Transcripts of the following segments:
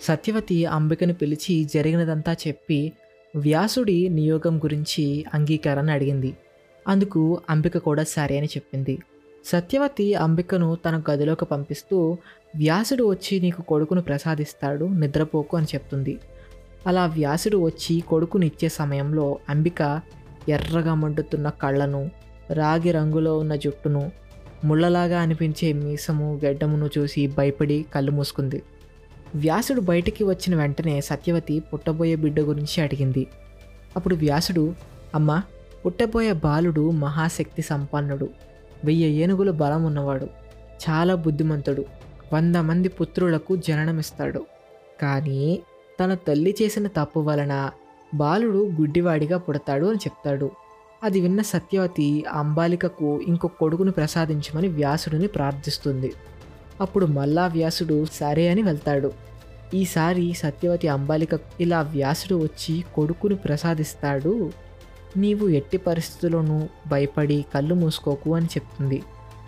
సత్యవతి అంబికను పిలిచి జరిగినదంతా చెప్పి వ్యాసుడి నియోగం గురించి అంగీకారాన్ని అడిగింది. అందుకు అంబిక కూడా సరే అని చెప్పింది. సత్యవతి అంబికను తన గదిలోకి పంపిస్తూ వ్యాసుడు వచ్చి నీకు కొడుకును ప్రసాదిస్తాడు నిద్రపోకు అని చెప్తుంది. అలా వ్యాసుడు వచ్చి కొడుకుని ఇచ్చే సమయంలో అంబిక ఎర్రగా మండుతున్న కళ్ళను రాగి రంగులో ఉన్న జుట్టును ముళ్ళలాగా అనిపించే మీసము గడ్డమును చూసి భయపడి కళ్ళు మూసుకుంది. వ్యాసుడు బయటికి వచ్చిన వెంటనే సత్యవతి పుట్టబోయే బిడ్డ గురించి అడిగింది. అప్పుడు వ్యాసుడు అమ్మ పుట్టబోయే బాలుడు మహాశక్తి సంపన్నుడు. వెయ్యి ఏనుగుల బలం ఉన్నవాడు. చాలా బుద్ధిమంతుడు. వంద మంది పుత్రులకు జననమిస్తాడు. కానీ తన తల్లి చేసిన తప్పు వలన బాలుడు గుడ్డివాడిగా పుడతాడు అని చెప్తాడు. అది విన్న సత్యవతి అంబాలికకు ఇంకొక కొడుకును ప్రసాదించమని వ్యాసుడిని ప్రార్థిస్తుంది. అప్పుడు మళ్ళా వ్యాసుడు సరే అని వెళ్తాడు. ఈసారి సత్యవతి అంబాలిక ఇలా వ్యాసుడు వచ్చి కొడుకును ప్రసాదిస్తాడు. నీవు ఎట్టి పరిస్థితుల్లోనూ భయపడి కళ్ళు మూసుకోకు అని చెప్తుంది.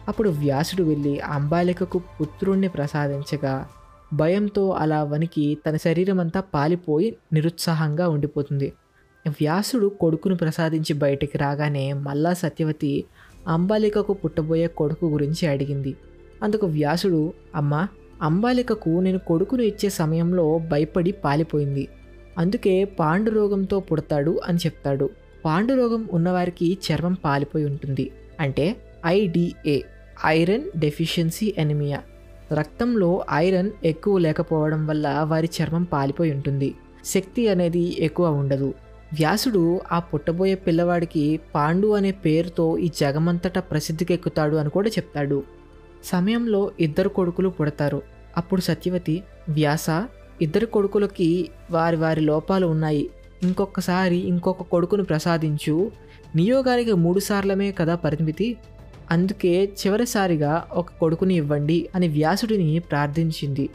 అప్పుడు వ్యాసుడు వెళ్ళి అంబాలికకు పుత్రుణ్ణి ప్రసాదించగా భయంతో అలా వనికి తన శరీరం అంతా పాలిపోయి నిరుత్సాహంగా ఉండిపోతుంది. వ్యాసుడు కొడుకును ప్రసాదించి బయటికి రాగానే మళ్ళా సత్యవతి అంబాలికకు పుట్టబోయే కొడుకు గురించి అడిగింది. అందుకు వ్యాసుడు అమ్మ అంబాలికకు నేను కొడుకును ఇచ్చే సమయంలో భయపడి పాలిపోయింది. అందుకే పాండురోగంతో పుడతాడు అని చెప్తాడు. పాండురోగం ఉన్నవారికి చర్మం పాలిపోయి ఉంటుంది. అంటే ఐడిఏ ఐరన్ డెఫిషియన్సీ ఎనిమియా. రక్తంలో ఐరన్ ఎక్కువ లేకపోవడం వల్ల వారి చర్మం పాలిపోయి ఉంటుంది. శక్తి అనేది ఎక్కువ ఉండదు. వ్యాసుడు ఆ పుట్టబోయే పిల్లవాడికి పాండు అనే పేరుతో ఈ జగమంతటా ప్రసిద్ధికెక్కుతాడు అని కూడా చెప్తాడు. సమయంలో ఇద్దరు కొడుకులు పుడతారు. అప్పుడు సత్యవతి వ్యాస ఇద్దరు కొడుకులకి వారి వారి లోపాలు ఉన్నాయి. ఇంకొకసారి ఇంకొక కొడుకును ప్రసాదించు. నియోగానికి మూడు సార్లమే కదా పరిమితి. అందుకే చివరిసారిగా ఒక కొడుకుని ఇవ్వండి అని వ్యాసుడిని ప్రార్థించింది.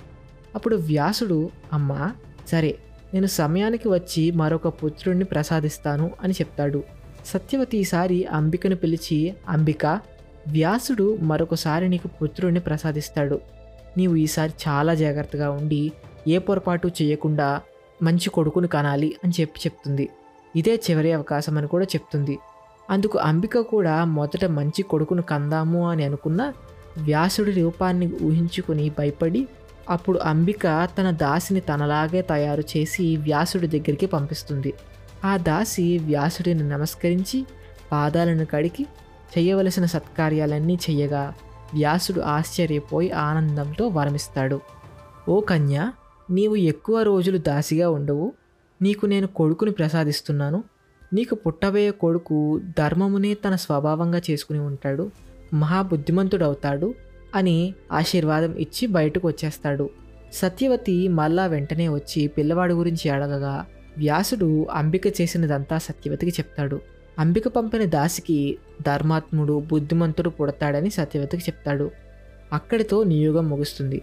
అప్పుడు వ్యాసుడు అమ్మా సరే నేను సమయానికి వచ్చి మరొక పుత్రుడిని ప్రసాదిస్తాను అని చెప్తాడు. సత్యవతి ఈసారి అంబికను పిలిచి అంబిక వ్యాసుడు మరొకసారి నీకు పుత్రుడిని ప్రసాదిస్తాడు. నీవు ఈసారి చాలా జాగ్రత్తగా ఉండి ఏ పొరపాటు చేయకుండా మంచి కొడుకుని కనాలి అని చెప్పి చెప్తుంది. ఇదే చివరి అవకాశం అని కూడా చెప్తుంది. అందుకు అంబిక కూడా మొదట మంచి కొడుకును కందాము అని అనుకున్న వ్యాసుడి రూపాన్ని ఊహించుకుని భయపడి అప్పుడు అంబిక తన దాసిని తనలాగే తయారు చేసి వ్యాసుడి దగ్గరికి పంపిస్తుంది. ఆ దాసి వ్యాసుడిని నమస్కరించి పాదాలను కడిగి చేయవలసిన సత్కార్యాలన్నీ చెయ్యగా వ్యాసుడు ఆశ్చర్యపోయి ఆనందంతో వరమిస్తాడు. ఓ కన్య నీవు ఎక్కువ రోజులు దాసిగా ఉండవు. నీకు నేను కొడుకుని ప్రసాదిస్తున్నాను. నీకు పుట్టబోయే కొడుకు ధర్మమునే తన స్వభావంగా చేసుకుని ఉంటాడు. మహాబుద్ధిమంతుడవుతాడు అని ఆశీర్వాదం ఇచ్చి బయటకు వచ్చేస్తాడు. సత్యవతి మళ్ళా వెంటనే వచ్చి పిల్లవాడి గురించి అడగగా వ్యాసుడు అంబిక చేసినదంతా సత్యవతికి చెప్తాడు. అంబిక పంపిన దాసికి ధర్మాత్ముడు బుద్ధిమంతుడు పుడతాడని సత్యవతికి చెప్తాడు. అక్కడితో నియోగం ముగుస్తుంది.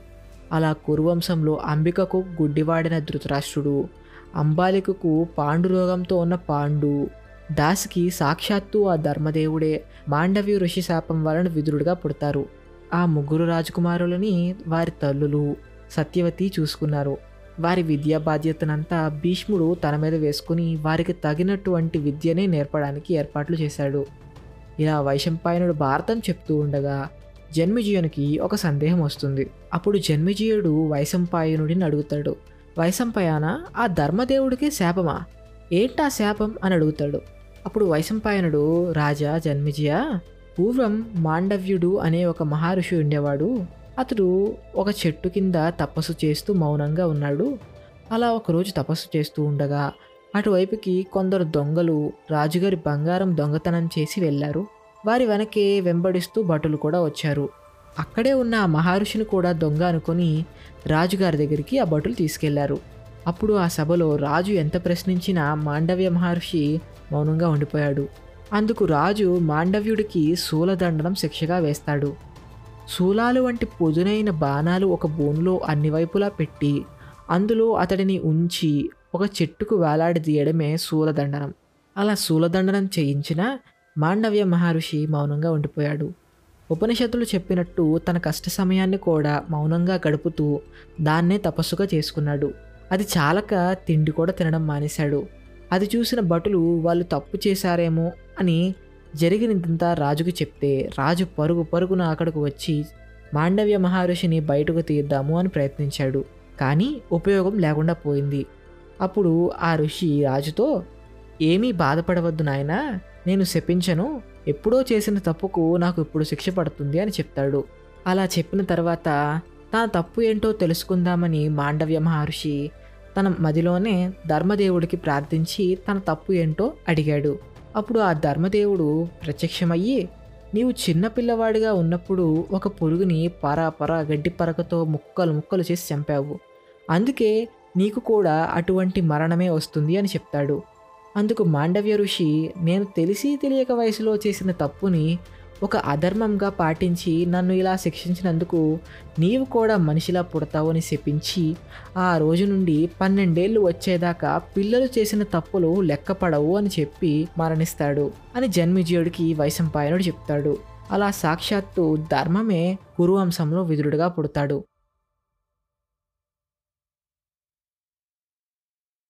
అలా కురువంశంలో అంబికకు గుడ్డివాడిన ధృతరాష్ట్రుడు అంబాలికకు పాండురోగంతో ఉన్న పాండు దాసికి సాక్షాత్తు ఆ ధర్మదేవుడే మాండవి ఋషి శాపం వలన విదురుడుగా పుడతారు. ఆ ముగ్గురు రాజకుమారులని వారి తల్లులు సత్యవతి చూసుకున్నారు. వారి విద్యా బాధ్యతనంతా భీష్ముడు తన మీద వేసుకుని వారికి తగినటువంటి విద్యనే నేర్పడానికి ఏర్పాట్లు చేశాడు. ఇలా వైశంపాయనుడు భారతం చెప్తూ ఉండగా జన్మిజీయునికి ఒక సందేహం వస్తుంది. అప్పుడు జన్మిజీయుడు వైశంపాయనుడిని అడుగుతాడు. వైశంపాయన ఆ ధర్మదేవుడికి శాపమా? ఏంటా శాపం? అని అడుగుతాడు. అప్పుడు వైశంపాయనుడు రాజా జన్మిజయ పూర్వం మాండవ్యుడు అనే ఒక మహర్షి ఉండేవాడు. అతడు ఒక చెట్టు కింద తపస్సు చేస్తూ మౌనంగా ఉన్నాడు. అలా ఒకరోజు తపస్సు చేస్తూ ఉండగా అటువైపుకి కొందరు దొంగలు రాజుగారి బంగారం దొంగతనం చేసి వెళ్ళారు. వారి వెనకే వెంబడిస్తూ భటులు కూడా వచ్చారు. అక్కడే ఉన్న ఆ మహర్షిని కూడా దొంగ అనుకొని రాజుగారి దగ్గరికి ఆ భటులు తీసుకెళ్ళారు. అప్పుడు ఆ సభలో రాజు ఎంత ప్రశ్నించినా మాండవ్య మహర్షి మౌనంగా ఉండిపోయాడు. అందుకు రాజు మాండవ్యుడికి శూలదండనం శిక్షగా వేస్తాడు. శూలాలు వంటి పొదునైన బాణాలు ఒక బోనులో అన్ని వైపులా పెట్టి అందులో అతడిని ఉంచి ఒక చెట్టుకు వేలాడదీయడమే శూలదండనం అలా శూలదండనం చేయించిన మాండవ్య మహర్షి మౌనంగా ఉండిపోయాడు. ఉపనిషత్తులు చెప్పినట్టు తన కష్ట సమయాన్ని కూడా మౌనంగా గడుపుతూ దాన్నే తపస్సుగా చేసుకున్నాడు. అది చాలక తిండి కూడా తినడం మానేశాడు. అది చూసిన భటులు వాళ్ళు తప్పు చేశారేమో అని జరిగినదంతా రాజుకు చెప్తే రాజు పరుగు పరుగున అక్కడికి వచ్చి మాండవ్య మహర్షిని బయటకు తీద్దాము అని ప్రయత్నించాడు. కానీ ఉపయోగం లేకుండా పోయింది. అప్పుడు ఆ ఋషి రాజుతో ఏమీ బాధపడవద్దు నాయనా నేను శపించను. ఎప్పుడో చేసిన తప్పుకు నాకు ఇప్పుడు శిక్ష పడుతుంది అని చెప్తాడు. అలా చెప్పిన తర్వాత తన తప్పు ఏంటో తెలుసుకుందామని మాండవ్య మహర్షి తన మదిలోనే ధర్మదేవుడికి ప్రార్థించి తన తప్పు ఏంటో అడిగాడు. అప్పుడు ఆ ధర్మదేవుడు ప్రత్యక్షమయ్యి నీవు చిన్నపిల్లవాడిగా ఉన్నప్పుడు ఒక పురుగుని పరాపర గడ్డి పరకతో ముక్కలు ముక్కలు చేసి చంపావు. అందుకే నీకు కూడా అటువంటి మరణమే వస్తుంది అని చెప్తాడు. అందుకు మాండవ్య ఋషి నేను తెలిసి తెలియక వయసులో చేసిన తప్పుని ఒక అధర్మంగా పాటించి నన్ను ఇలా శిక్షించినందుకు నీవు కూడా మనిషిలా పుడతావు అని శపించి ఆ రోజు నుండి పన్నెండేళ్ళు వచ్చేదాకా పిల్లలు చేసిన తప్పులు లెక్కపడవు అని చెప్పి మరణిస్తాడు అని జన్మిజయుడికి వైశంపాయనుడు చెప్తాడు. అలా సాక్షాత్తు ధర్మమే గురువంశంలో విదురుడుగా పుడతాడు.